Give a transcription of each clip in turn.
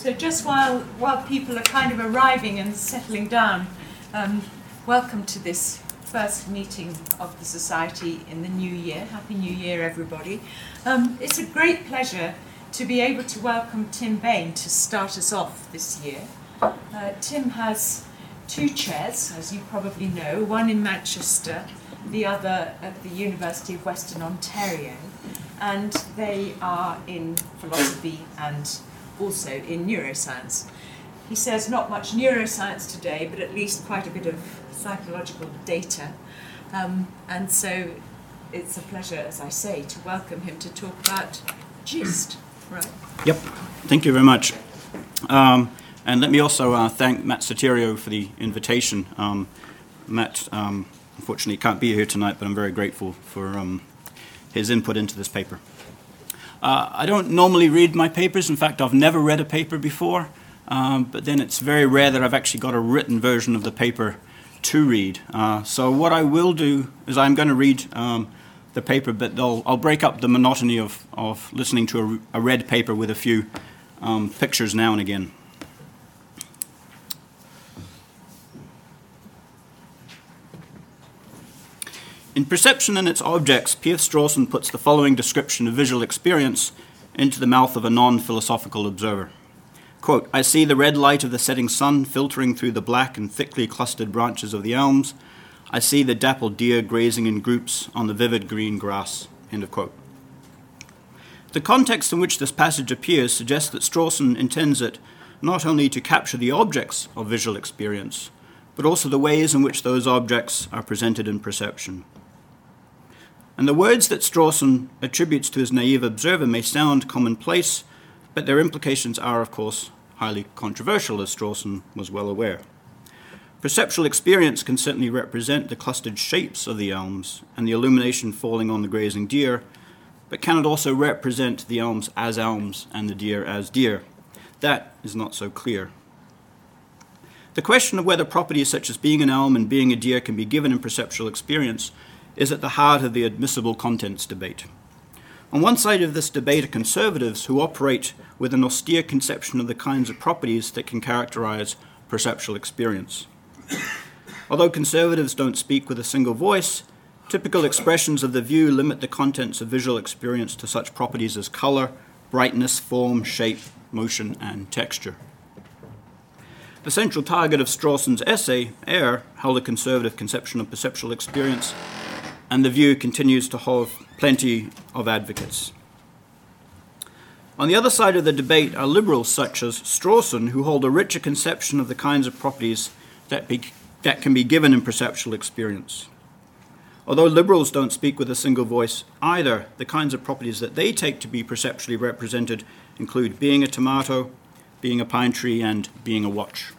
So just while while people are kind of arriving and settling down, um, welcome to this first meeting of the Society in the new year. Happy New Year, everybody. Um, it's a great pleasure to be able to welcome Tim Bayne to start us off this year. Uh, Tim has two chairs, as you probably know, one in Manchester, the other at the University of Western Ontario, and they are in philosophy and also in neuroscience. He says not much neuroscience today, but at least quite a bit of psychological data. Um, and so it's a pleasure, as I say, to welcome him to talk about GIST, right? Yep, thank you very much. Um, and let me also uh, thank Matt Soteriou for the invitation. Um, Matt, um, unfortunately, can't be here tonight, but I'm very grateful for um, his input into this paper. Uh, I don't normally read my papers. In fact, I've never read a paper before. Um, but then it's very rare that I've actually got a written version of the paper to read. Uh, so what I will do is I'm going to read um, the paper, but I'll, break up the monotony of, of listening to a, a read paper with a few um, pictures now and again. In Perception and Its Objects, P.F. Strawson puts the following description of visual experience into the mouth of a non philosophical observer. Quote, I see the red light of the setting sun filtering through the black and thickly clustered branches of the elms. I see the dappled deer grazing in groups on the vivid green grass. End of quote. The context in which this passage appears suggests that Strawson intends it not only to capture the objects of visual experience, but also the ways in which those objects are presented in perception. And the words that Strawson attributes to his naive observer may sound commonplace, but their implications are, of course, highly controversial, as Strawson was well aware. Perceptual experience can certainly represent the clustered shapes of the elms and the illumination falling on the grazing deer, but can it also represent the elms as elms and the deer as deer? That is not so clear. The question of whether properties such as being an elm and being a deer can be given in perceptual experience is at the heart of the admissible contents debate. On one side of this debate are conservatives who operate with an austere conception of the kinds of properties that can characterize perceptual experience. Although conservatives don't speak with a single voice, typical expressions of the view limit the contents of visual experience to such properties as color, brightness, form, shape, motion, and texture. The central target of Strawson's essay, Ayer, held a conservative conception of perceptual experience and the view continues to have plenty of advocates. On the other side of the debate are liberals such as Strawson, who hold a richer conception of the kinds of properties that, be, that can be given in perceptual experience. Although liberals don't speak with a single voice either, the kinds of properties that they take to be perceptually represented include being a tomato, being a pine tree, and being a watch.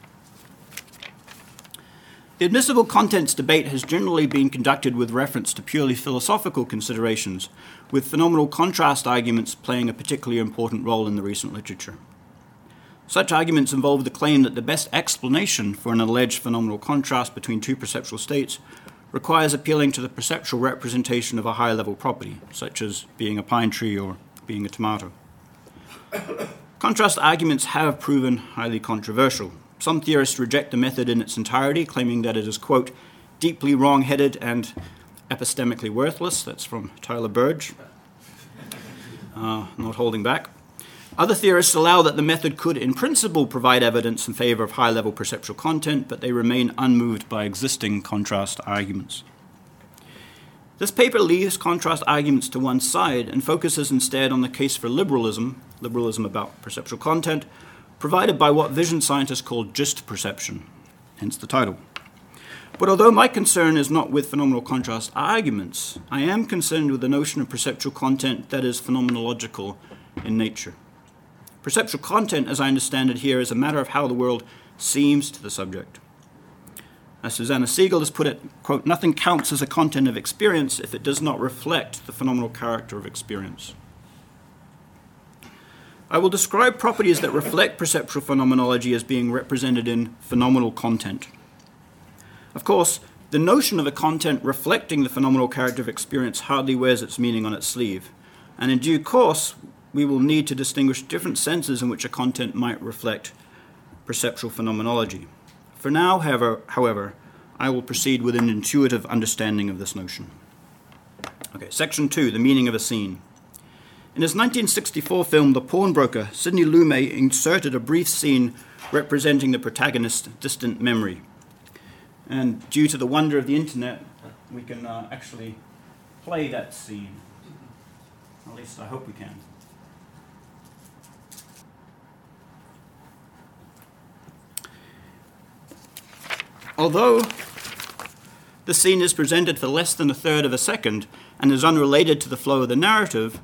The admissible contents debate has generally been conducted with reference to purely philosophical considerations, with phenomenal contrast arguments playing a particularly important role in the recent literature. Such arguments involve the claim that the best explanation for an alleged phenomenal contrast between two perceptual states requires appealing to the perceptual representation of a high level property, such as being a pine tree or being a tomato. Contrast arguments have proven highly controversial, some theorists reject the method in its entirety, claiming that it is, quote, deeply wrong headed and epistemically worthless. That's from Tyler Burge. Uh, not holding back. Other theorists allow that the method could, in principle, provide evidence in favor of high level perceptual content, but they remain unmoved by existing contrast arguments. This paper leaves contrast arguments to one side and focuses instead on the case for liberalism, liberalism about perceptual content, provided by what vision scientists call gist perception, hence the title. But although my concern is not with phenomenal contrast arguments, I am concerned with the notion of perceptual content that is phenomenological in nature. Perceptual content, as I understand it here, is a matter of how the world seems to the subject. As Susanna Siegel has put it, quote, nothing counts as a content of experience if it does not reflect the phenomenal character of experience. I will describe properties that reflect perceptual phenomenology as being represented in phenomenal content. Of course, the notion of a content reflecting the phenomenal character of experience hardly wears its meaning on its sleeve, and in due course, we will need to distinguish different senses in which a content might reflect perceptual phenomenology. For now, however, however, I will proceed with an intuitive understanding of this notion. Okay, section two, the meaning of a scene. In his 1964 film, The Pawnbroker, Sidney Lumet inserted a brief scene representing the protagonist's distant memory. And due to the wonder of the internet, we can uh, actually play that scene. At least I hope we can. Although the scene is presented for less than a third of a second and is unrelated to the flow of the narrative,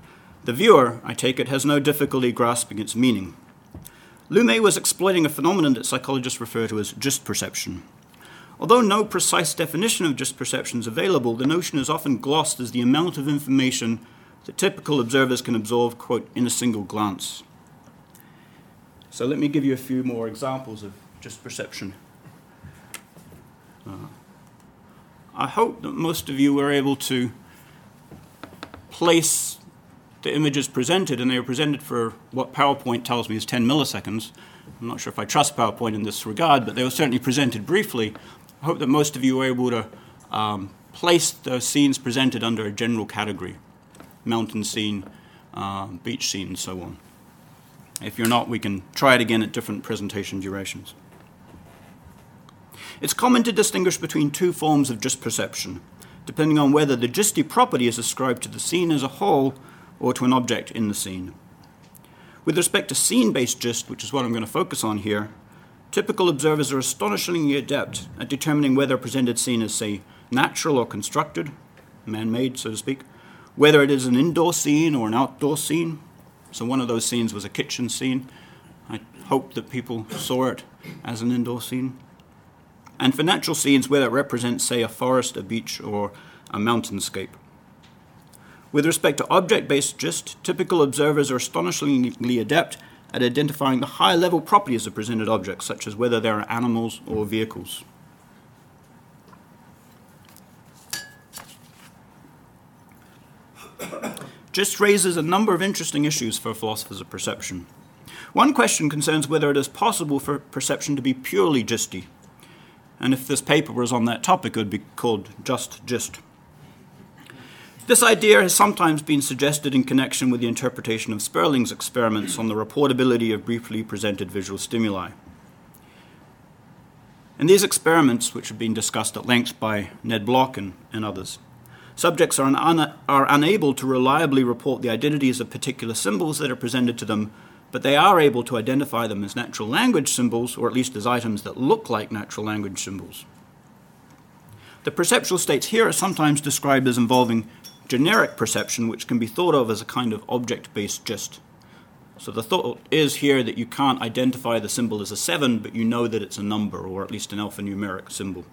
the viewer, I take it, has no difficulty grasping its meaning. Lumet was exploiting a phenomenon that psychologists refer to as gist perception. Although no precise definition of gist perception is available, the notion is often glossed as the amount of information that typical observers can absorb, quote, in a single glance. So let me give you a few more examples of gist perception. Uh, I hope that most of you were able to place the images presented, and they were presented for what PowerPoint tells me is 10 milliseconds. I'm not sure if I trust PowerPoint in this regard, but they were certainly presented briefly. I hope that most of you were able to um, place the scenes presented under a general category mountain scene, uh, beach scene, and so on. If you're not, we can try it again at different presentation durations. It's common to distinguish between two forms of gist perception, depending on whether the gisty property is ascribed to the scene as a whole or to an object in the scene. With respect to scene based gist, which is what I'm going to focus on here, typical observers are astonishingly adept at determining whether a presented scene is, say, natural or constructed, man made, so to speak, whether it is an indoor scene or an outdoor scene. So, one of those scenes was a kitchen scene. I hope that people saw it as an indoor scene. And for natural scenes, whether it represents, say, a forest, a beach, or a mountainscape. With respect to object based gist, typical observers are astonishingly adept at identifying the high level properties of presented objects, such as whether they are animals or vehicles. Gist raises a number of interesting issues for philosophers of perception. One question concerns whether it is possible for perception to be purely gisty. And if this paper was on that topic, it would be called Just Gist. This idea has sometimes been suggested in connection with the interpretation of Sperling's experiments on the reportability of briefly presented visual stimuli. In these experiments, which have been discussed at length by Ned Block and, and others, subjects are, un- are unable to reliably report the identities of particular symbols that are presented to them, but they are able to identify them as natural language symbols, or at least as items that look like natural language symbols. The perceptual states here are sometimes described as involving generic perception, which can be thought of as a kind of object based gist. So the thought is here that you can't identify the symbol as a 7, but you know that it's a number, or at least an alphanumeric symbol.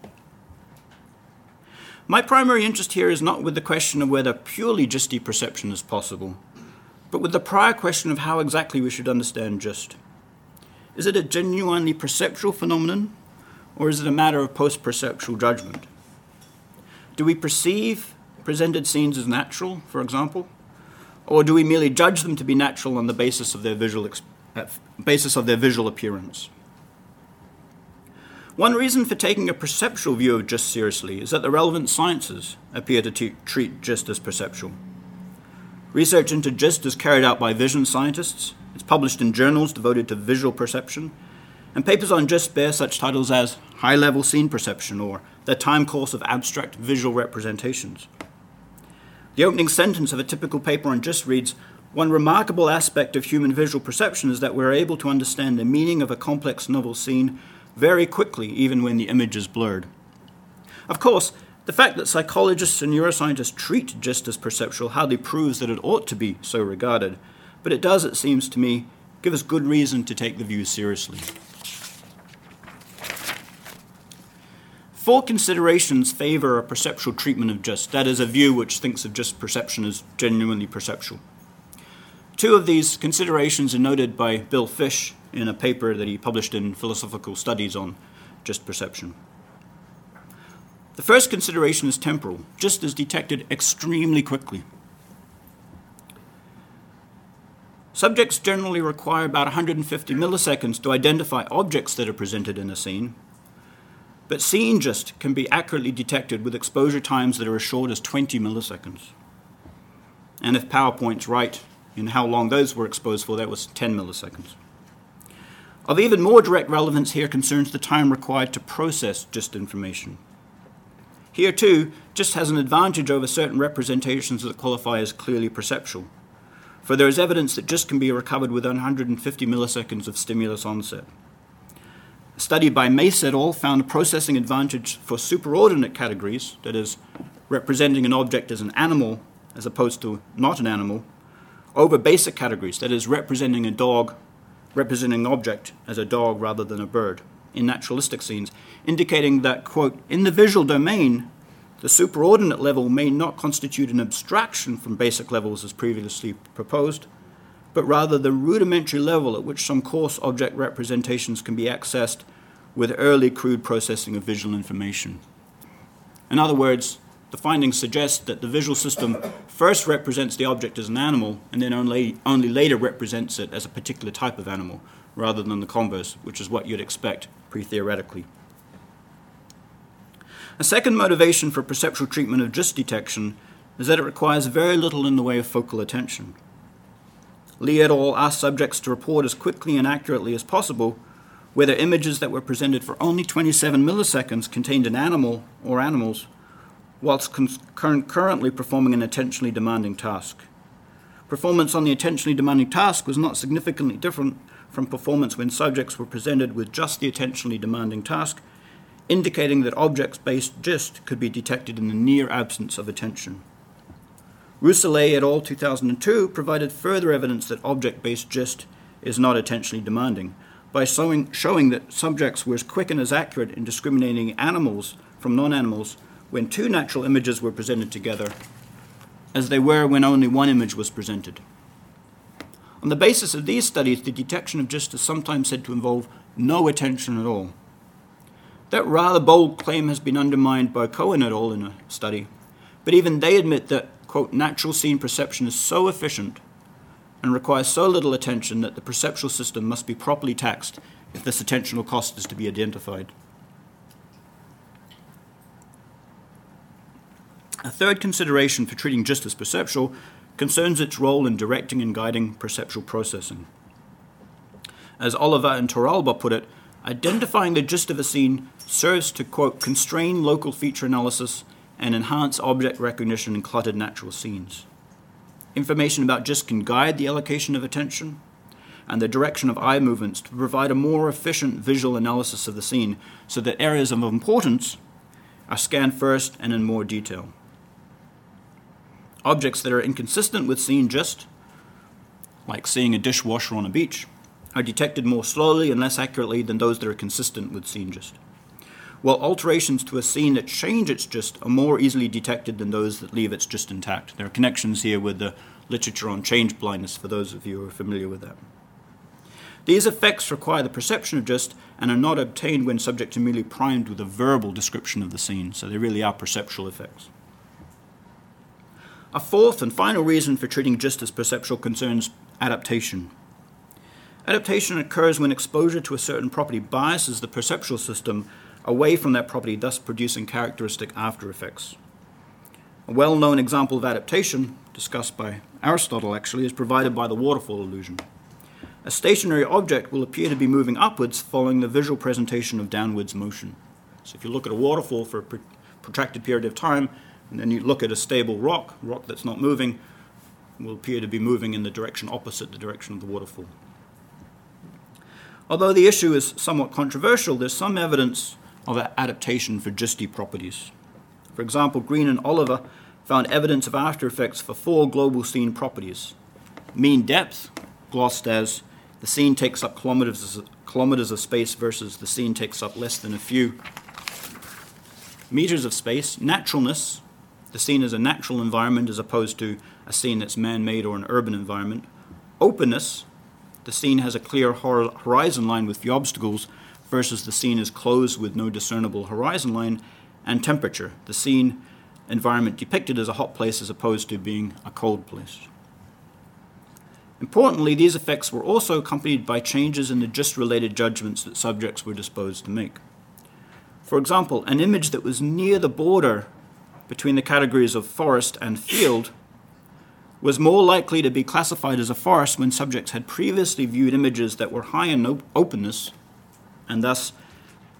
My primary interest here is not with the question of whether purely gisty perception is possible, but with the prior question of how exactly we should understand gist. Is it a genuinely perceptual phenomenon, or is it a matter of post perceptual judgment? Do we perceive presented scenes as natural, for example? Or do we merely judge them to be natural on the basis of their visual, uh, basis of their visual appearance? One reason for taking a perceptual view of gist seriously is that the relevant sciences appear to t- treat gist as perceptual. Research into gist is carried out by vision scientists. It's published in journals devoted to visual perception, and papers on gist bear such titles as High Level Scene Perception or The Time Course of Abstract Visual Representations. The opening sentence of a typical paper on gist reads One remarkable aspect of human visual perception is that we're able to understand the meaning of a complex novel scene very quickly, even when the image is blurred. Of course, the fact that psychologists and neuroscientists treat gist as perceptual hardly proves that it ought to be so regarded, but it does, it seems to me, give us good reason to take the view seriously. Four considerations favor a perceptual treatment of gist, that is, a view which thinks of gist perception as genuinely perceptual. Two of these considerations are noted by Bill Fish in a paper that he published in Philosophical Studies on gist perception. The first consideration is temporal. gist is detected extremely quickly. Subjects generally require about 150 milliseconds to identify objects that are presented in a scene, but seeing gist can be accurately detected with exposure times that are as short as 20 milliseconds. And if PowerPoint's right in how long those were exposed for, that was 10 milliseconds. Of even more direct relevance here concerns the time required to process gist information. Here, too, gist has an advantage over certain representations that qualify as clearly perceptual, for there is evidence that gist can be recovered within 150 milliseconds of stimulus onset. A study by Mace et al. found a processing advantage for superordinate categories, that is, representing an object as an animal as opposed to not an animal, over basic categories, that is, representing a dog, representing an object as a dog rather than a bird, in naturalistic scenes, indicating that, quote, in the visual domain, the superordinate level may not constitute an abstraction from basic levels as previously proposed, but rather the rudimentary level at which some coarse object representations can be accessed with early crude processing of visual information. In other words, the findings suggest that the visual system first represents the object as an animal and then only, only later represents it as a particular type of animal, rather than the converse, which is what you'd expect pre theoretically. A second motivation for perceptual treatment of gist detection is that it requires very little in the way of focal attention. Li et al. asked subjects to report as quickly and accurately as possible whether images that were presented for only 27 milliseconds contained an animal or animals, whilst concurrently performing an attentionally demanding task. Performance on the attentionally demanding task was not significantly different from performance when subjects were presented with just the attentionally demanding task, indicating that objects based gist could be detected in the near absence of attention. Rousselet et al. 2002 provided further evidence that object based gist is not attentionally demanding by showing, showing that subjects were as quick and as accurate in discriminating animals from non animals when two natural images were presented together as they were when only one image was presented. On the basis of these studies, the detection of gist is sometimes said to involve no attention at all. That rather bold claim has been undermined by Cohen et al. in a study, but even they admit that quote, natural scene perception is so efficient and requires so little attention that the perceptual system must be properly taxed if this attentional cost is to be identified. A third consideration for treating gist as perceptual concerns its role in directing and guiding perceptual processing. As Oliva and Torralba put it, identifying the gist of a scene serves to, quote, constrain local feature analysis and enhance object recognition in cluttered natural scenes. Information about gist can guide the allocation of attention and the direction of eye movements to provide a more efficient visual analysis of the scene so that areas of importance are scanned first and in more detail. Objects that are inconsistent with scene gist, like seeing a dishwasher on a beach, are detected more slowly and less accurately than those that are consistent with scene gist while alterations to a scene that change its gist are more easily detected than those that leave its gist intact. There are connections here with the literature on change blindness for those of you who are familiar with that. These effects require the perception of gist and are not obtained when subjects are merely primed with a verbal description of the scene, so they really are perceptual effects. A fourth and final reason for treating gist as perceptual concerns adaptation. Adaptation occurs when exposure to a certain property biases the perceptual system away from that property, thus producing characteristic after effects. A well known example of adaptation, discussed by Aristotle actually, is provided by the waterfall illusion. A stationary object will appear to be moving upwards following the visual presentation of downwards motion. So if you look at a waterfall for a protracted period of time, and then you look at a stable rock, rock that's not moving, will appear to be moving in the direction opposite the direction of the waterfall. Although the issue is somewhat controversial, there's some evidence of adaptation for gisty properties. For example, Greene and Oliva found evidence of after effects for four global scene properties. Mean depth, glossed as the scene takes up kilometers, kilometers of space versus the scene takes up less than a few meters of space. Naturalness, the scene is a natural environment as opposed to a scene that's man made or an urban environment. Openness, the scene has a clear horizon line with few obstacles versus the scene is closed with no discernible horizon line, and temperature, the scene environment depicted as a hot place as opposed to being a cold place. Importantly, these effects were also accompanied by changes in the gist related judgments that subjects were disposed to make. For example, an image that was near the border between the categories of forest and field was more likely to be classified as a forest when subjects had previously viewed images that were high in openness and thus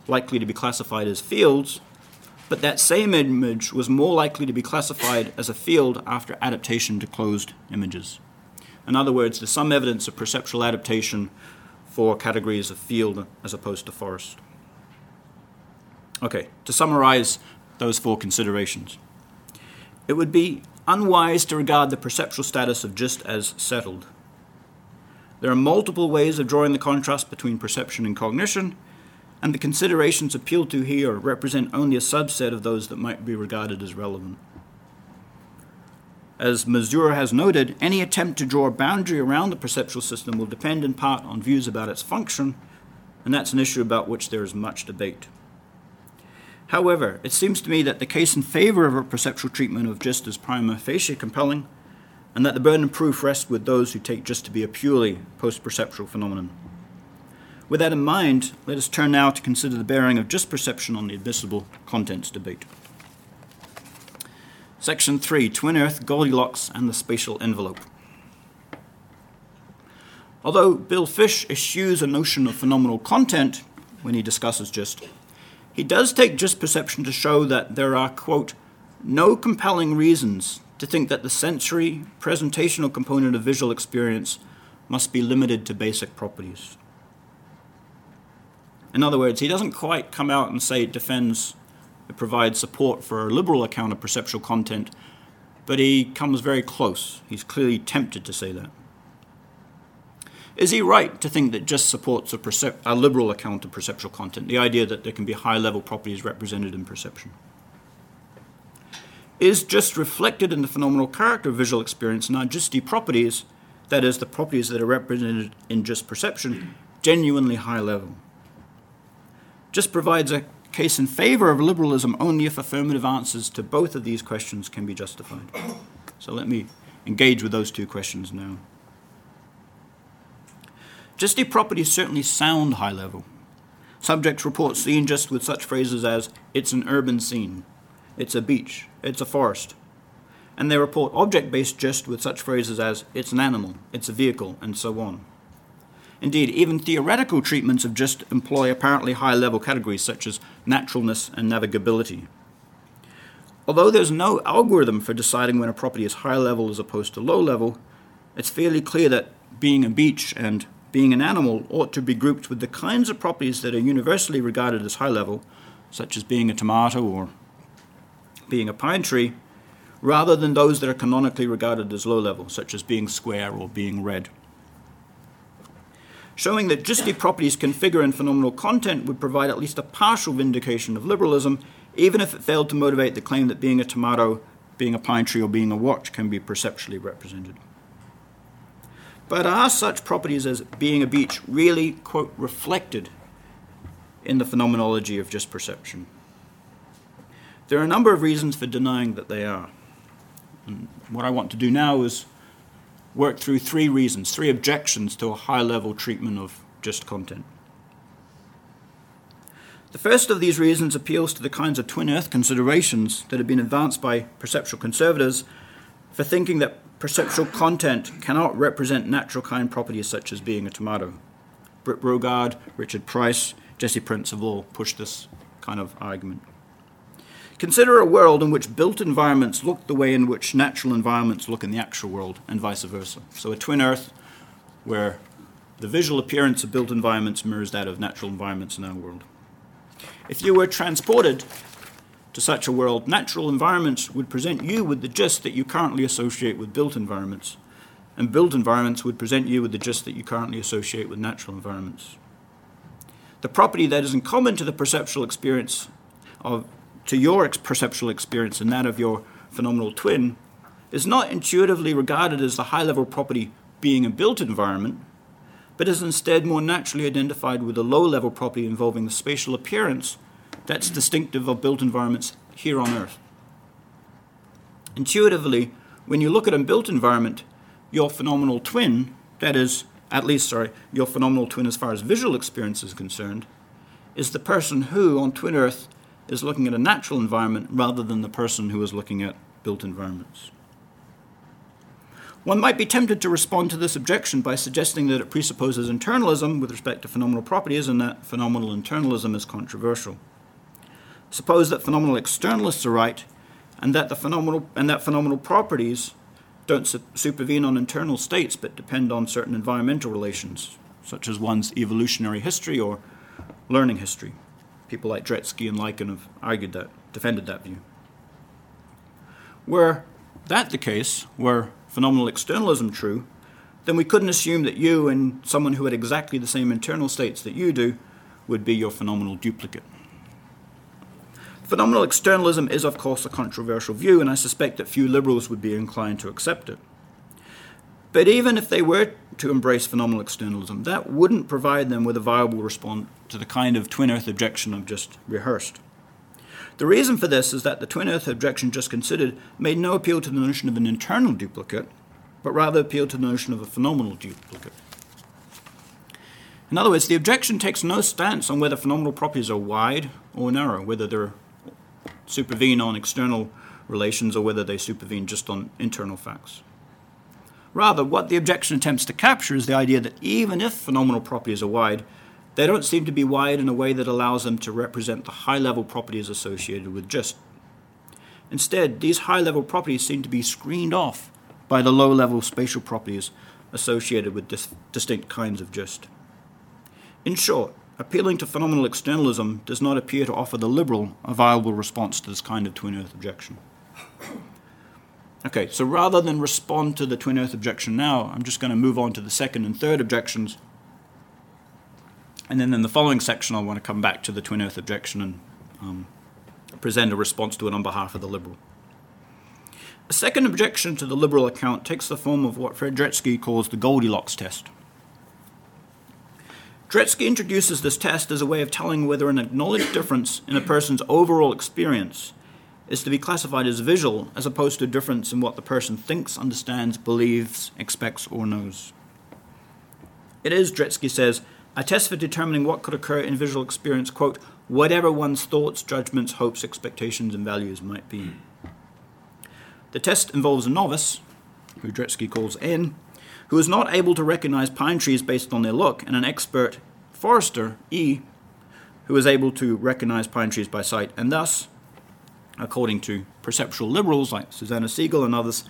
likely to be classified as fields, but that same image was more likely to be classified as a field after adaptation to closed images. In other words, there's some evidence of perceptual adaptation for categories of field as opposed to forest. Okay, to summarize those four considerations, it would be unwise to regard the perceptual status of gist as settled. There are multiple ways of drawing the contrast between perception and cognition, and the considerations appealed to here represent only a subset of those that might be regarded as relevant. As Mazur has noted, any attempt to draw a boundary around the perceptual system will depend in part on views about its function, and that's an issue about which there is much debate. However, it seems to me that the case in favor of a perceptual treatment of gist is prima facie compelling, and that the burden of proof rests with those who take gist to be a purely post perceptual phenomenon. With that in mind, let us turn now to consider the bearing of gist perception on the admissible contents debate. Section 3 Twin Earth, Goldilocks, and the Spatial Envelope. Although Bill Fish eschews a notion of phenomenal content when he discusses gist, he does take gist perception to show that there are, quote, no compelling reasons to think that the sensory presentational component of visual experience must be limited to basic properties. In other words, he doesn't quite come out and say it defends, it provides support for a liberal account of perceptual content, but he comes very close. He's clearly tempted to say that. Is he right to think that gist supports a, percep- a liberal account of perceptual content, the idea that there can be high level properties represented in perception? Is gist reflected in the phenomenal character of visual experience and are just the properties, that is, the properties that are represented in gist perception, genuinely high level? Gist provides a case in favor of liberalism only if affirmative answers to both of these questions can be justified. So let me engage with those two questions now. Gisty properties certainly sound high level. Subjects report seeing gist with such phrases as, it's an urban scene, it's a beach, it's a forest. And they report object based gist with such phrases as, it's an animal, it's a vehicle, and so on. Indeed, even theoretical treatments of gist employ apparently high level categories such as naturalness and navigability. Although there's no algorithm for deciding when a property is high level as opposed to low level, it's fairly clear that being a beach and being an animal ought to be grouped with the kinds of properties that are universally regarded as high level, such as being a tomato or being a pine tree, rather than those that are canonically regarded as low level, such as being square or being red. Showing that the properties can figure in phenomenal content would provide at least a partial vindication of liberalism, even if it failed to motivate the claim that being a tomato, being a pine tree, or being a watch can be perceptually represented. But are such properties as being a beach really, quote, reflected in the phenomenology of gist perception? There are a number of reasons for denying that they are. And what I want to do now is work through three reasons, three objections to a high level treatment of gist content. The first of these reasons appeals to the kinds of twin earth considerations that have been advanced by perceptual conservators for thinking that perceptual content cannot represent natural kind properties such as being a tomato. Berit Brogaard, Richard Price, Jesse Prinz have all pushed this kind of argument. Consider a world in which built environments look the way in which natural environments look in the actual world, and vice versa. So, a twin Earth where the visual appearance of built environments mirrors that of natural environments in our world. If you were transported to such a world, natural environments would present you with the gist that you currently associate with built environments, and built environments would present you with the gist that you currently associate with natural environments. The property that is in common to the perceptual experience of to your perceptual experience and that of your phenomenal twin is not intuitively regarded as the high level property being a built environment, but is instead more naturally identified with a low level property involving the spatial appearance that's distinctive of built environments here on Earth. Intuitively, when you look at a built environment, your phenomenal twin, that is, at least, sorry, your phenomenal twin as far as visual experience is concerned, is the person who, on Twin Earth, is looking at a natural environment rather than the person who is looking at built environments. One might be tempted to respond to this objection by suggesting that it presupposes internalism with respect to phenomenal properties and that phenomenal internalism is controversial. Suppose that phenomenal externalists are right and that, the phenomenal, and that phenomenal properties don't su- supervene on internal states but depend on certain environmental relations, such as one's evolutionary history or learning history. People like Dretske and Lycan have argued that, defended that view. Were that the case, were phenomenal externalism true, then we couldn't assume that you and someone who had exactly the same internal states that you do would be your phenomenal duplicate. Phenomenal externalism is, of course, a controversial view, and I suspect that few liberals would be inclined to accept it. But even if they were to embrace phenomenal externalism, that wouldn't provide them with a viable response to the kind of twin earth objection I've just rehearsed. The reason for this is that the twin earth objection just considered made no appeal to the notion of an internal duplicate, but rather appealed to the notion of a phenomenal duplicate. In other words, the objection takes no stance on whether phenomenal properties are wide or narrow, whether they supervene on external relations or whether they supervene just on internal facts. Rather, what the objection attempts to capture is the idea that even if phenomenal properties are wide, they don't seem to be wide in a way that allows them to represent the high level properties associated with gist. Instead, these high level properties seem to be screened off by the low level spatial properties associated with dis- distinct kinds of gist. In short, appealing to phenomenal externalism does not appear to offer the liberal a viable response to this kind of twin earth objection. Okay, so rather than respond to the twin earth objection now, I'm just going to move on to the second and third objections and then in the following section, I want to come back to the twin earth objection and um, present a response to it on behalf of the liberal. A second objection to the liberal account takes the form of what Fred Dretske calls the Goldilocks test. Dretske introduces this test as a way of telling whether an acknowledged difference in a person's overall experience is to be classified as visual as opposed to a difference in what the person thinks, understands, believes, expects, or knows. It is, Dretske says, a test for determining what could occur in visual experience, quote, whatever one's thoughts, judgments, hopes, expectations, and values might be. The test involves a novice, who Dretske calls N, who is not able to recognize pine trees based on their look, and an expert forester, E, who is able to recognize pine trees by sight, and thus, according to perceptual liberals like Susanna Siegel and others,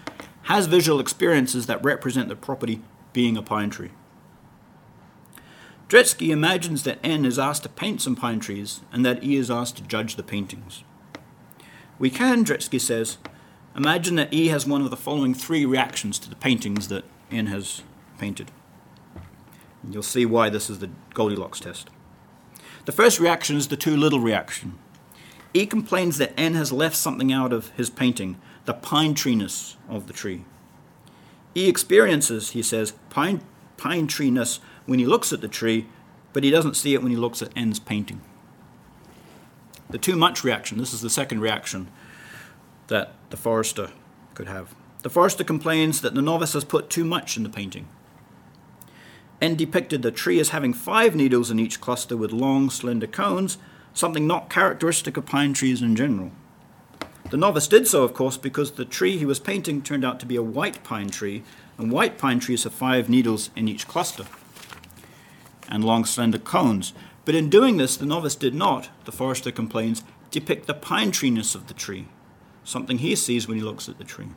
has visual experiences that represent the property being a pine tree. Dretske imagines that N is asked to paint some pine trees and that E is asked to judge the paintings. We can, Dretske says, imagine that E has one of the following three reactions to the paintings that N has painted. And you'll see why this is the Goldilocks test. The first reaction is the too little reaction. E complains that N has left something out of his painting, the pine treeness of the tree. E experiences, he says, pine, pine treeness when he looks at the tree, but he doesn't see it when he looks at N's painting. The too much reaction, this is the second reaction that the forester could have. The forester complains that the novice has put too much in the painting. N depicted the tree as having five needles in each cluster with long, slender cones, something not characteristic of pine trees in general. The novice did so, of course, because the tree he was painting turned out to be a white pine tree, and white pine trees have five needles in each cluster and long slender cones. But in doing this, the novice did not, the forester complains, depict the pine treeness of the tree, something he sees when he looks at the tree.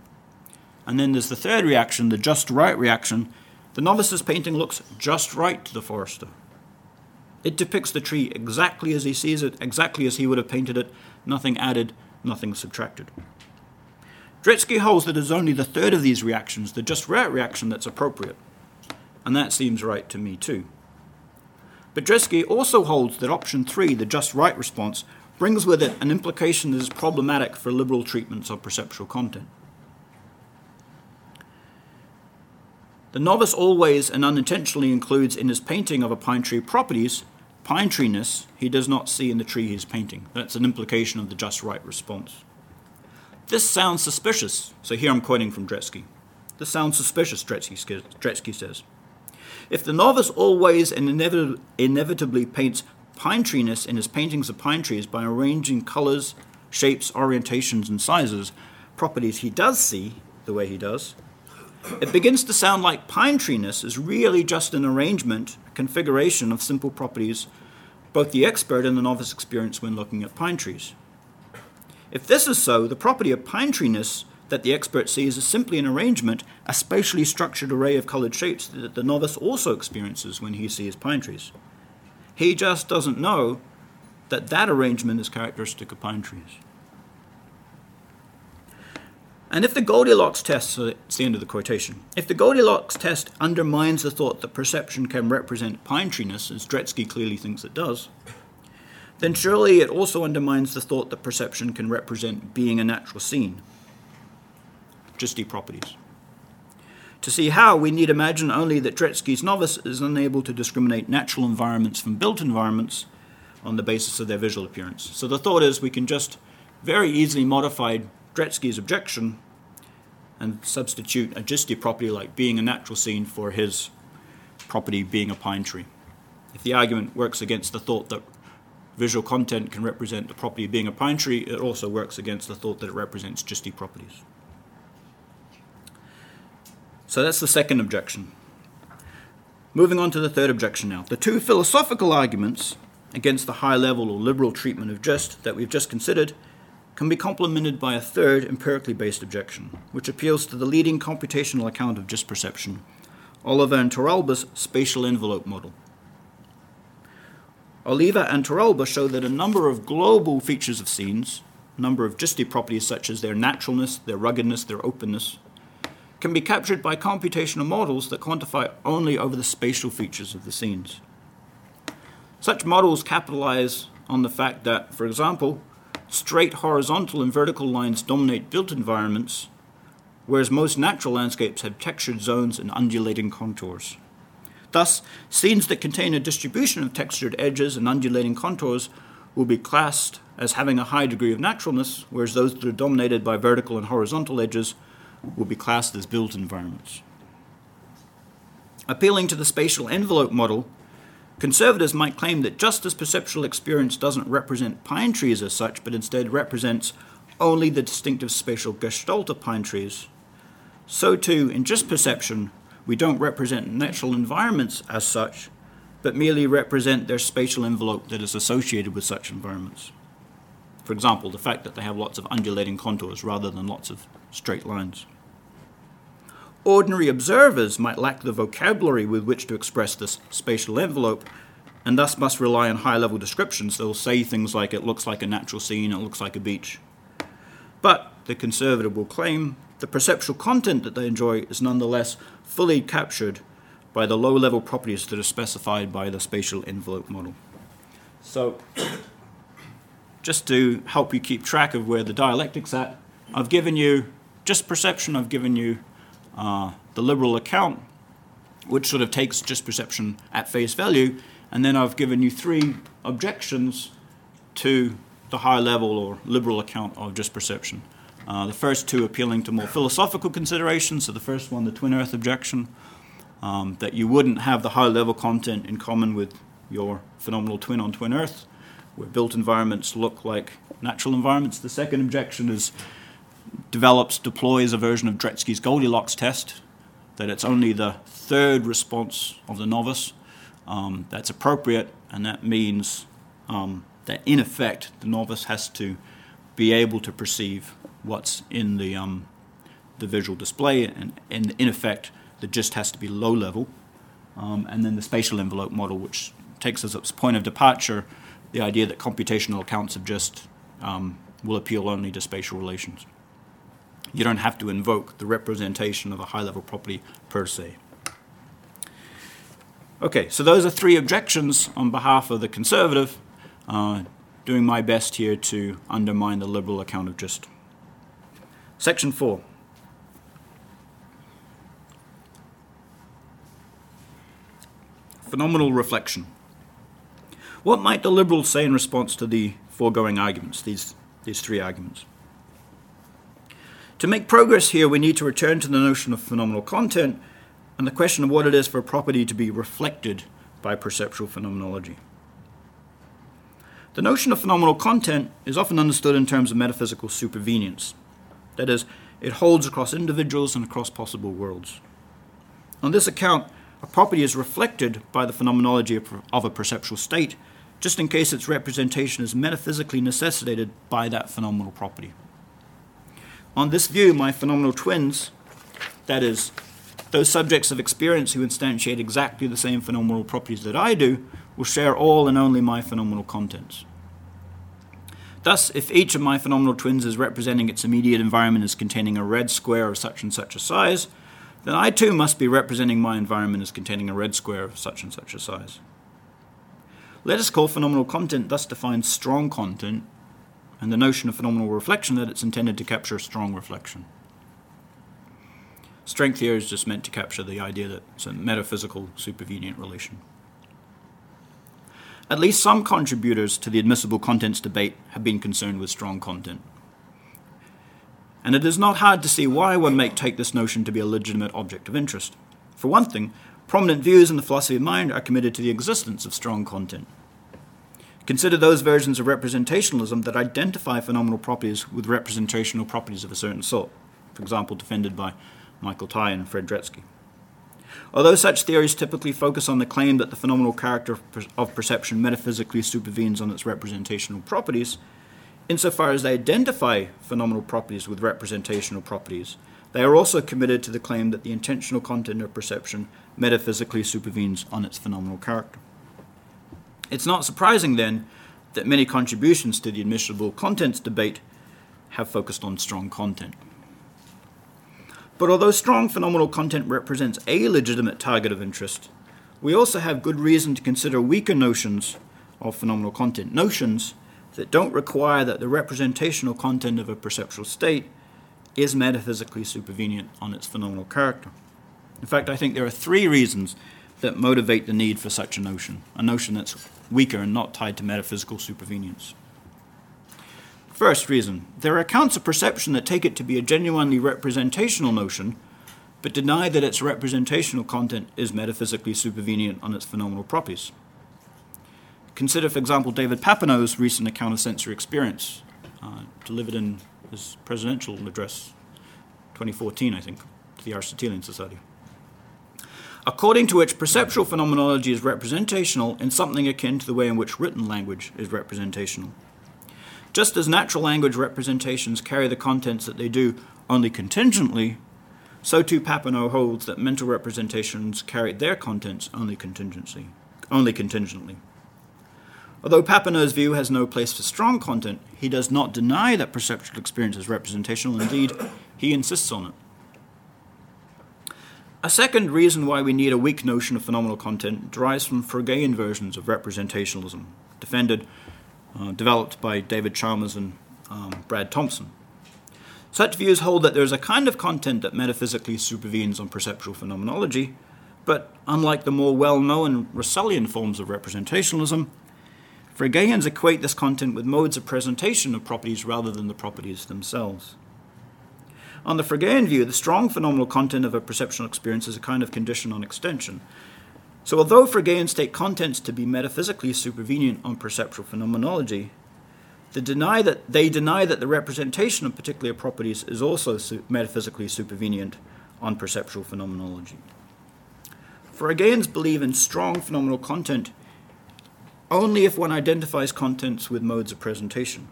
And then there's the third reaction, the just right reaction. The novice's painting looks just right to the forester. It depicts the tree exactly as he sees it, exactly as he would have painted it, nothing added, nothing subtracted. Dretske holds that it is only the third of these reactions, the just right reaction, that's appropriate. And that seems right to me too. But Dretske also holds that option three, the just right response, brings with it an implication that is problematic for liberal treatments of perceptual content. The novice always and unintentionally includes in his painting of a pine tree properties pine treeness he does not see in the tree he is painting. That's an implication of the just right response. This sounds suspicious. So here I'm quoting from Dretske. This sounds suspicious, Dretske says. If the novice always and inevit- inevitably paints pine treeness in his paintings of pine trees by arranging colors, shapes, orientations, and sizes, properties he does see the way he does, it begins to sound like pine treeness is really just an arrangement, a configuration of simple properties both the expert and the novice experience when looking at pine trees. If this is so, the property of pine treeness that the expert sees is simply an arrangement, a spatially structured array of colored shapes that the novice also experiences when he sees pine trees. He just doesn't know that that arrangement is characteristic of pine trees. And if the Goldilocks test, so it's the end of the quotation, if the Goldilocks test undermines the thought that perception can represent pine treeness, as Dretske clearly thinks it does, then surely it also undermines the thought that perception can represent being a natural scene, gist properties. To see how, we need imagine only that Dretske's novice is unable to discriminate natural environments from built environments on the basis of their visual appearance. So the thought is we can just very easily modify Dretske's objection and substitute a gisty property like being a natural scene for his property being a pine tree. If the argument works against the thought that visual content can represent the property being a pine tree, it also works against the thought that it represents gisty properties. So that's the second objection. Moving on to the third objection now. The two philosophical arguments against the high level or liberal treatment of gist that we've just considered can be complemented by a third empirically based objection, which appeals to the leading computational account of gist perception, Oliva and Torralba's spatial envelope model. Oliva and Torralba show that a number of global features of scenes, a number of gisty properties such as their naturalness, their ruggedness, their openness, can be captured by computational models that quantify only over the spatial features of the scenes. Such models capitalize on the fact that, for example, straight horizontal and vertical lines dominate built environments, whereas most natural landscapes have textured zones and undulating contours. Thus, scenes that contain a distribution of textured edges and undulating contours will be classed as having a high degree of naturalness, whereas those that are dominated by vertical and horizontal edges will be classed as built environments. Appealing to the spatial envelope model, Conservatives might claim that just as perceptual experience doesn't represent pine trees as such, but instead represents only the distinctive spatial gestalt of pine trees, so too, in gist perception, we don't represent natural environments as such, but merely represent their spatial envelope that is associated with such environments. For example, the fact that they have lots of undulating contours rather than lots of straight lines. Ordinary observers might lack the vocabulary with which to express this spatial envelope, and thus must rely on high level descriptions. They'll say things like, it looks like a natural scene, it looks like a beach. But, the conservative will claim, the perceptual content that they enjoy is nonetheless fully captured by the low level properties that are specified by the spatial envelope model. So, just to help you keep track of where the dialectic's at, I've given you gist perception, I've given you uh, the liberal account, which sort of takes gist perception at face value, and then I've given you three objections to the high level or liberal account of gist perception. Uh, the first two appealing to more philosophical considerations. So the first one, the twin Earth objection, um, that you wouldn't have the high level content in common with your phenomenal twin on twin Earth, where built environments look like natural environments. The second objection is develops, deploys a version of Dretske's Goldilocks test, that it's only the third response of the novice um, that's appropriate, and that means um, that in effect the novice has to be able to perceive what's in the, um, the visual display, and, and, in effect the gist has to be low level. Um, and then the spatial envelope model, which takes as its point of departure the idea that computational accounts of gist um, will appeal only to spatial relations you don't have to invoke the representation of a high level property per se. Okay, so those are three objections on behalf of the conservative, uh, doing my best here to undermine the liberal account of gist. Section 4. Phenomenal reflection. What might the liberals say in response to the foregoing arguments, these, these three arguments? To make progress here, we need to return to the notion of phenomenal content and the question of what it is for a property to be reflected by perceptual phenomenology. The notion of phenomenal content is often understood in terms of metaphysical supervenience. That is, it holds across individuals and across possible worlds. On this account, a property is reflected by the phenomenology of a perceptual state, just in case its representation is metaphysically necessitated by that phenomenal property. On this view, my phenomenal twins, that is, those subjects of experience who instantiate exactly the same phenomenal properties that I do, will share all and only my phenomenal contents. Thus, if each of my phenomenal twins is representing its immediate environment as containing a red square of such and such a size, then I too must be representing my environment as containing a red square of such and such a size. Let us call phenomenal content thus defined strong content, and the notion of phenomenal reflection that it's intended to capture strong reflection. Strength here is just meant to capture the idea that it's a metaphysical supervenient relation. At least some contributors to the admissible contents debate have been concerned with strong content. And it is not hard to see why one may take this notion to be a legitimate object of interest. For one thing, prominent views in the philosophy of mind are committed to the existence of strong content. Consider those versions of representationalism that identify phenomenal properties with representational properties of a certain sort, for example, defended by Michael Tye and Fred Dretske. Although such theories typically focus on the claim that the phenomenal character of perception metaphysically supervenes on its representational properties, insofar as they identify phenomenal properties with representational properties, they are also committed to the claim that the intentional content of perception metaphysically supervenes on its phenomenal character. It's not surprising, then, that many contributions to the admissible contents debate have focused on strong content. But although strong phenomenal content represents a legitimate target of interest, we also have good reason to consider weaker notions of phenomenal content, notions that don't require that the representational content of a perceptual state is metaphysically supervenient on its phenomenal character. In fact, I think there are three reasons that motivate the need for such a notion, a notion that's weaker and not tied to metaphysical supervenience. First reason there are accounts of perception that take it to be a genuinely representational notion, but deny that its representational content is metaphysically supervenient on its phenomenal properties. Consider, for example, David Papineau's recent account of sensory experience, uh, delivered in his presidential address, 2014, I think, to the Aristotelian Society. According to which perceptual phenomenology is representational in something akin to the way in which written language is representational. Just as natural language representations carry the contents that they do only contingently, so too Papineau holds that mental representations carry their contents only contingency, only contingently. Although Papineau's view has no place for strong content, he does not deny that perceptual experience is representational. Indeed, he insists on it. A second reason why we need a weak notion of phenomenal content derives from Fregean versions of representationalism, defended uh, developed by David Chalmers and um, Brad Thompson. Such views hold that there is a kind of content that metaphysically supervenes on perceptual phenomenology, but unlike the more well known Russellian forms of representationalism, Fregeans equate this content with modes of presentation of properties rather than the properties themselves. On the Fregean view, the strong phenomenal content of a perceptual experience is a kind of condition on extension, so, although Fregeans take contents to be metaphysically supervenient on perceptual phenomenology, they deny that, they deny that the representation of particular properties is also su- metaphysically supervenient on perceptual phenomenology. Fregeans believe in strong phenomenal content only if one identifies contents with modes of presentation.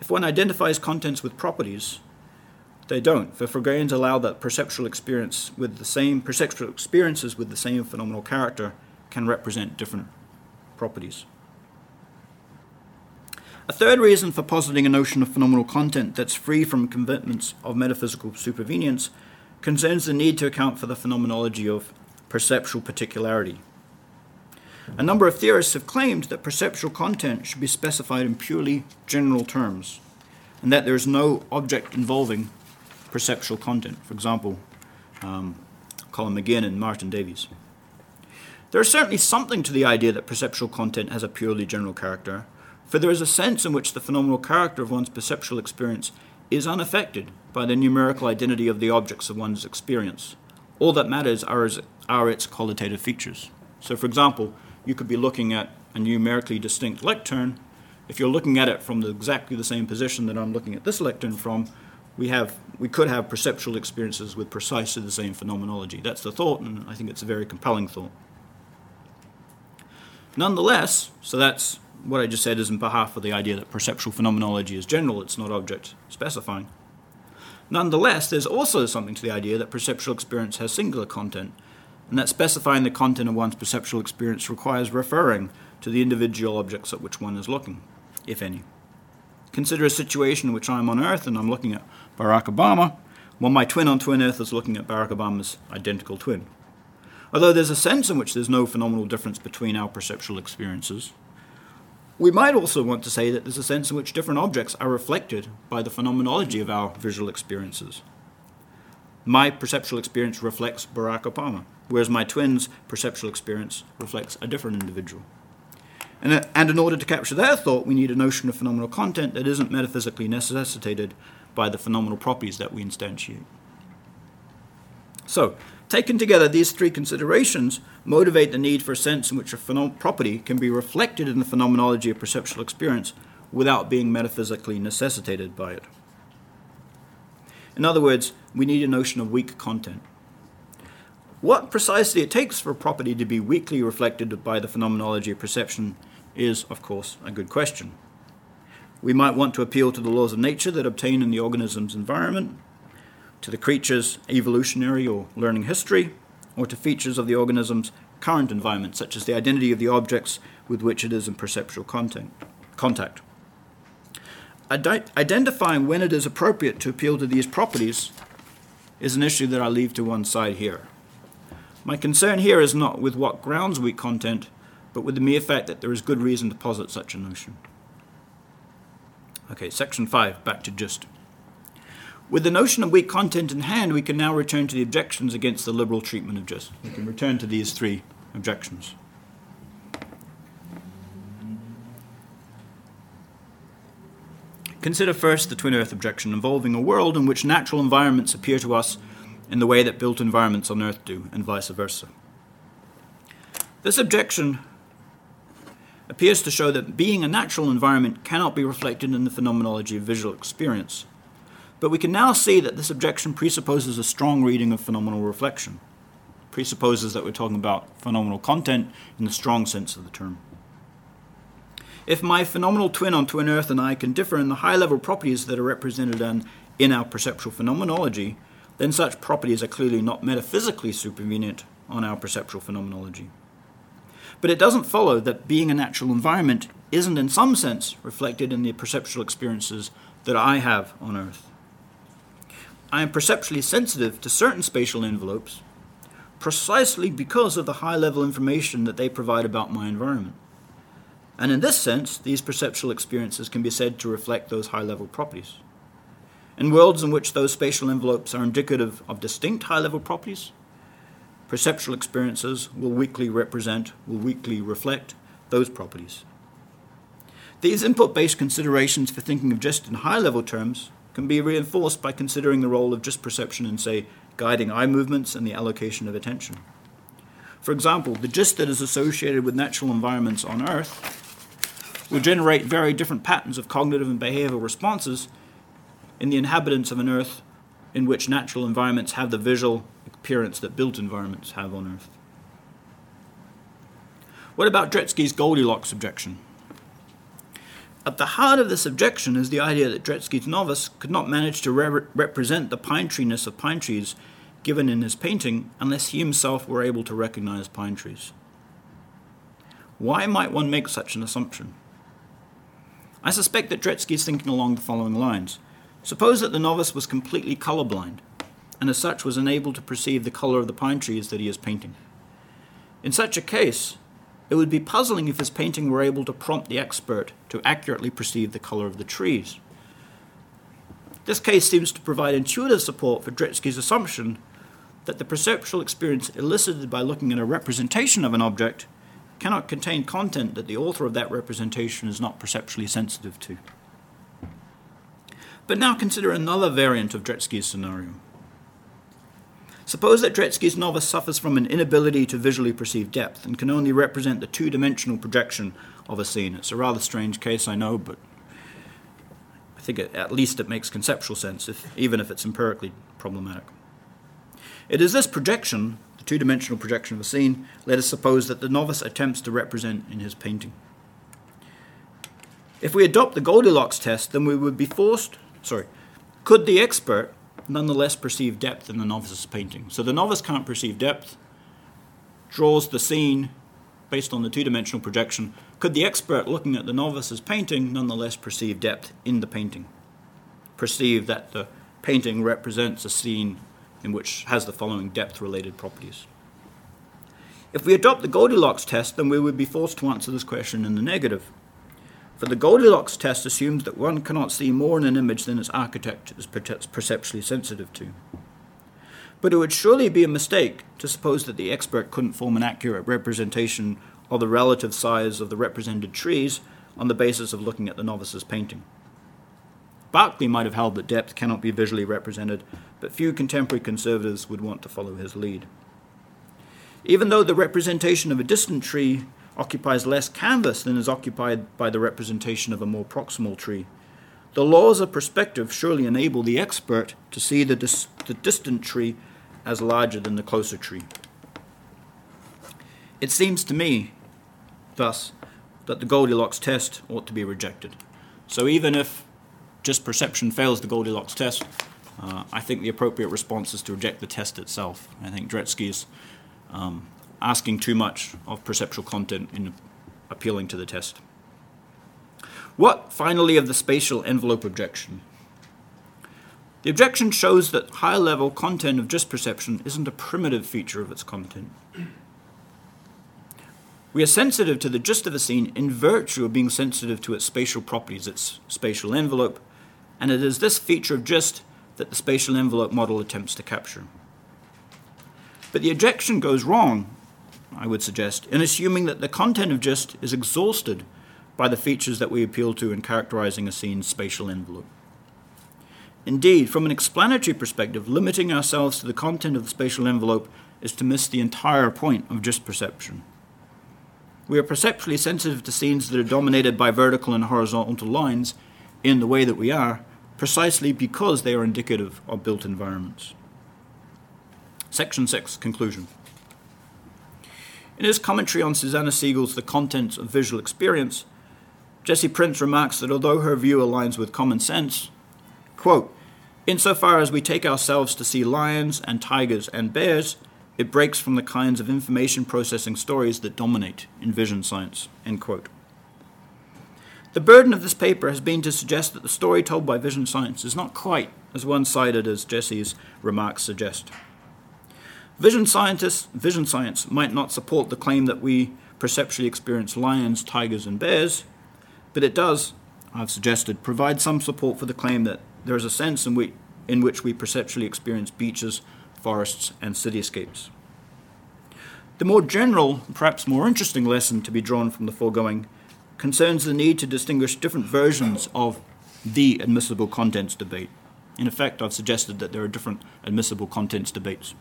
If one identifies contents with properties, they don't. For Fregeans allow that perceptual experience with the same perceptual experiences with the same phenomenal character can represent different properties. A third reason for positing a notion of phenomenal content that's free from commitments of metaphysical supervenience concerns the need to account for the phenomenology of perceptual particularity. A number of theorists have claimed that perceptual content should be specified in purely general terms, and that there is no object involving perceptual content. For example, um, Colin McGinn and Martin Davies. There is certainly something to the idea that perceptual content has a purely general character, for there is a sense in which the phenomenal character of one's perceptual experience is unaffected by the numerical identity of the objects of one's experience, All that matters are, are its qualitative features. So, for example, you could be looking at a numerically distinct lectern. If you're looking at it from the, exactly the same position that I'm looking at this lectern from, we, have, we could have perceptual experiences with precisely the same phenomenology. That's the thought, and I think it's a very compelling thought. Nonetheless, so that's what I just said is in behalf of the idea that perceptual phenomenology is general, it's not object specifying. Nonetheless, there's also something to the idea that perceptual experience has singular content, and that specifying the content of one's perceptual experience requires referring to the individual objects at which one is looking, if any. Consider a situation in which I'm on Earth and I'm looking at Barack Obama, while my twin on Twin Earth is looking at Barack Obama's identical twin. Although there's a sense in which there's no phenomenal difference between our perceptual experiences, we might also want to say that there's a sense in which different objects are reflected by the phenomenology of our visual experiences. My perceptual experience reflects Barack Obama, whereas my twin's perceptual experience reflects a different individual. And, uh, and in order to capture their thought, we need a notion of phenomenal content that isn't metaphysically necessitated by the phenomenal properties that we instantiate. So, taken together, these three considerations motivate the need for a sense in which a phenom- property can be reflected in the phenomenology of perceptual experience without being metaphysically necessitated by it. In other words, we need a notion of weak content. What precisely it takes for a property to be weakly reflected by the phenomenology of perception is, of course, a good question. We might want to appeal to the laws of nature that obtain in the organism's environment, to the creature's evolutionary or learning history, or to features of the organism's current environment, such as the identity of the objects with which it is in perceptual contact. identifying when it is appropriate to appeal to these properties is an issue that I leave to one side here. My concern here is not with what grounds weak content, but with the mere fact that there is good reason to posit such a notion. Okay, section 5, back to gist. With the notion of weak content in hand, we can now return to the objections against the liberal treatment of gist. We can return to these three objections. Consider first the twin earth objection involving a world in which natural environments appear to us in the way that built environments on Earth do, and vice versa. This objection appears to show that being a natural environment cannot be reflected in the phenomenology of visual experience. But we can now see that this objection presupposes a strong reading of phenomenal reflection, presupposes that we're talking about phenomenal content in the strong sense of the term. If my phenomenal twin on twin Earth and I can differ in the high level properties that are represented in, in our perceptual phenomenology, then such properties are clearly not metaphysically supervenient on our perceptual phenomenology. But it doesn't follow that being a natural environment isn't, in some sense, reflected in the perceptual experiences that I have on Earth. I am perceptually sensitive to certain spatial envelopes precisely because of the high level information that they provide about my environment. And in this sense, these perceptual experiences can be said to reflect those high level properties. In worlds in which those spatial envelopes are indicative of distinct high level properties, perceptual experiences will weakly represent, will weakly reflect those properties. These input based considerations for thinking of gist in high level terms can be reinforced by considering the role of gist perception in, say, guiding eye movements and the allocation of attention. For example, the gist that is associated with natural environments on Earth will generate very different patterns of cognitive and behavioral responses in the inhabitants of an Earth in which natural environments have the visual appearance that built environments have on Earth. What about Dretske's Goldilocks objection? At the heart of this objection is the idea that Dretske's novice could not manage to re- represent the pine treeness of pine trees given in his painting unless he himself were able to recognize pine trees. Why might one make such an assumption? I suspect that Dretske is thinking along the following lines. Suppose that the novice was completely colorblind, and as such was unable to perceive the color of the pine trees that he is painting. In such a case, it would be puzzling if his painting were able to prompt the expert to accurately perceive the color of the trees. This case seems to provide intuitive support for Dretske's assumption that the perceptual experience elicited by looking at a representation of an object cannot contain content that the author of that representation is not perceptually sensitive to. But now consider another variant of Dretske's scenario. Suppose that Dretske's novice suffers from an inability to visually perceive depth and can only represent the two dimensional projection of a scene. It's a rather strange case, I know, but I think it, at least it makes conceptual sense, if, even if it's empirically problematic. It is this projection, the two dimensional projection of a scene, let us suppose that the novice attempts to represent in his painting. If we adopt the Goldilocks test, then we would be forced, sorry, could the expert nonetheless perceive depth in the novice's painting. So the novice can't perceive depth, draws the scene based on the two dimensional projection. Could the expert looking at the novice's painting nonetheless perceive depth in the painting? Perceive that the painting represents a scene in which has the following depth related properties. If we adopt the Goldilocks test, then we would be forced to answer this question in the negative. For the Goldilocks test assumes that one cannot see more in an image than its architect is perceptually sensitive to. But it would surely be a mistake to suppose that the expert couldn't form an accurate representation of the relative size of the represented trees on the basis of looking at the novice's painting. Berkeley might have held that depth cannot be visually represented, but few contemporary conservatives would want to follow his lead. Even though the representation of a distant tree occupies less canvas than is occupied by the representation of a more proximal tree. The laws of perspective surely enable the expert to see the, dis- the distant tree as larger than the closer tree. It seems to me, thus, that the Goldilocks test ought to be rejected. So even if gist perception fails the Goldilocks test, uh, I think the appropriate response is to reject the test itself. I think Dretske's um, asking too much of perceptual content in appealing to the test. What, finally, of the spatial envelope objection? The objection shows that high level content of gist perception isn't a primitive feature of its content. We are sensitive to the gist of a scene in virtue of being sensitive to its spatial properties, its spatial envelope, and it is this feature of gist that the spatial envelope model attempts to capture. But the objection goes wrong I would suggest, in assuming that the content of gist is exhausted by the features that we appeal to in characterizing a scene's spatial envelope. Indeed, from an explanatory perspective, limiting ourselves to the content of the spatial envelope is to miss the entire point of gist perception. We are perceptually sensitive to scenes that are dominated by vertical and horizontal lines in the way that we are, precisely because they are indicative of built environments. Section 6 Conclusion. In his commentary on Susanna Siegel's The Contents of Visual Experience, Jesse Prinz remarks that although her view aligns with common sense, quote, insofar as we take ourselves to see lions and tigers and bears, it breaks from the kinds of information processing stories that dominate in vision science, end quote. The burden of this paper has been to suggest that the story told by vision science is not quite as one sided as Jesse's remarks suggest. Vision scientists, vision science might not support the claim that we perceptually experience lions, tigers, and bears, but it does, I've suggested, provide some support for the claim that there is a sense in, we, in which we perceptually experience beaches, forests, and cityscapes. The more general, perhaps more interesting lesson to be drawn from the foregoing concerns the need to distinguish different versions of the admissible contents debate. In effect, I've suggested that there are different admissible contents debates.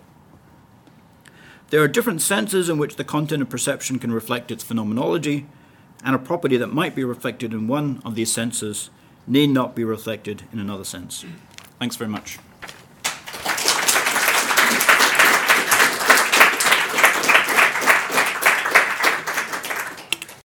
There are different senses in which the content of perception can reflect its phenomenology, and a property that might be reflected in one of these senses need not be reflected in another sense. Thanks very much.